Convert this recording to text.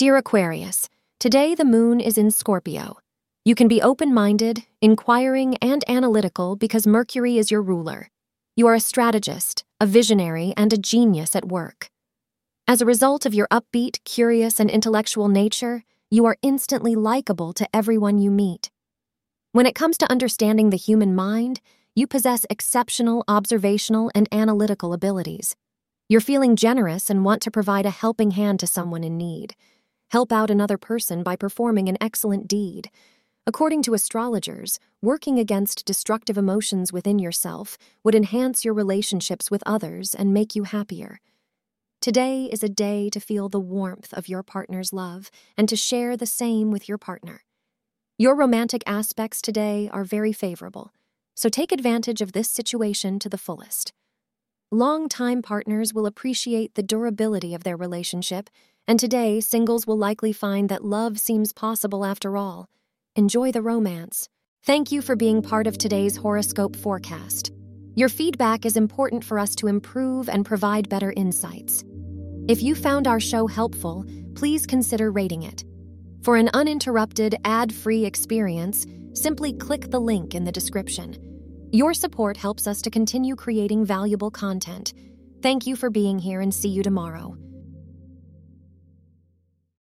Dear Aquarius, today the moon is in Scorpio. You can be open minded, inquiring, and analytical because Mercury is your ruler. You are a strategist, a visionary, and a genius at work. As a result of your upbeat, curious, and intellectual nature, you are instantly likable to everyone you meet. When it comes to understanding the human mind, you possess exceptional observational and analytical abilities. You're feeling generous and want to provide a helping hand to someone in need. Help out another person by performing an excellent deed. According to astrologers, working against destructive emotions within yourself would enhance your relationships with others and make you happier. Today is a day to feel the warmth of your partner's love and to share the same with your partner. Your romantic aspects today are very favorable, so take advantage of this situation to the fullest. Long-time partners will appreciate the durability of their relationship, and today singles will likely find that love seems possible after all. Enjoy the romance. Thank you for being part of today's horoscope forecast. Your feedback is important for us to improve and provide better insights. If you found our show helpful, please consider rating it. For an uninterrupted, ad free experience, simply click the link in the description. Your support helps us to continue creating valuable content. Thank you for being here and see you tomorrow.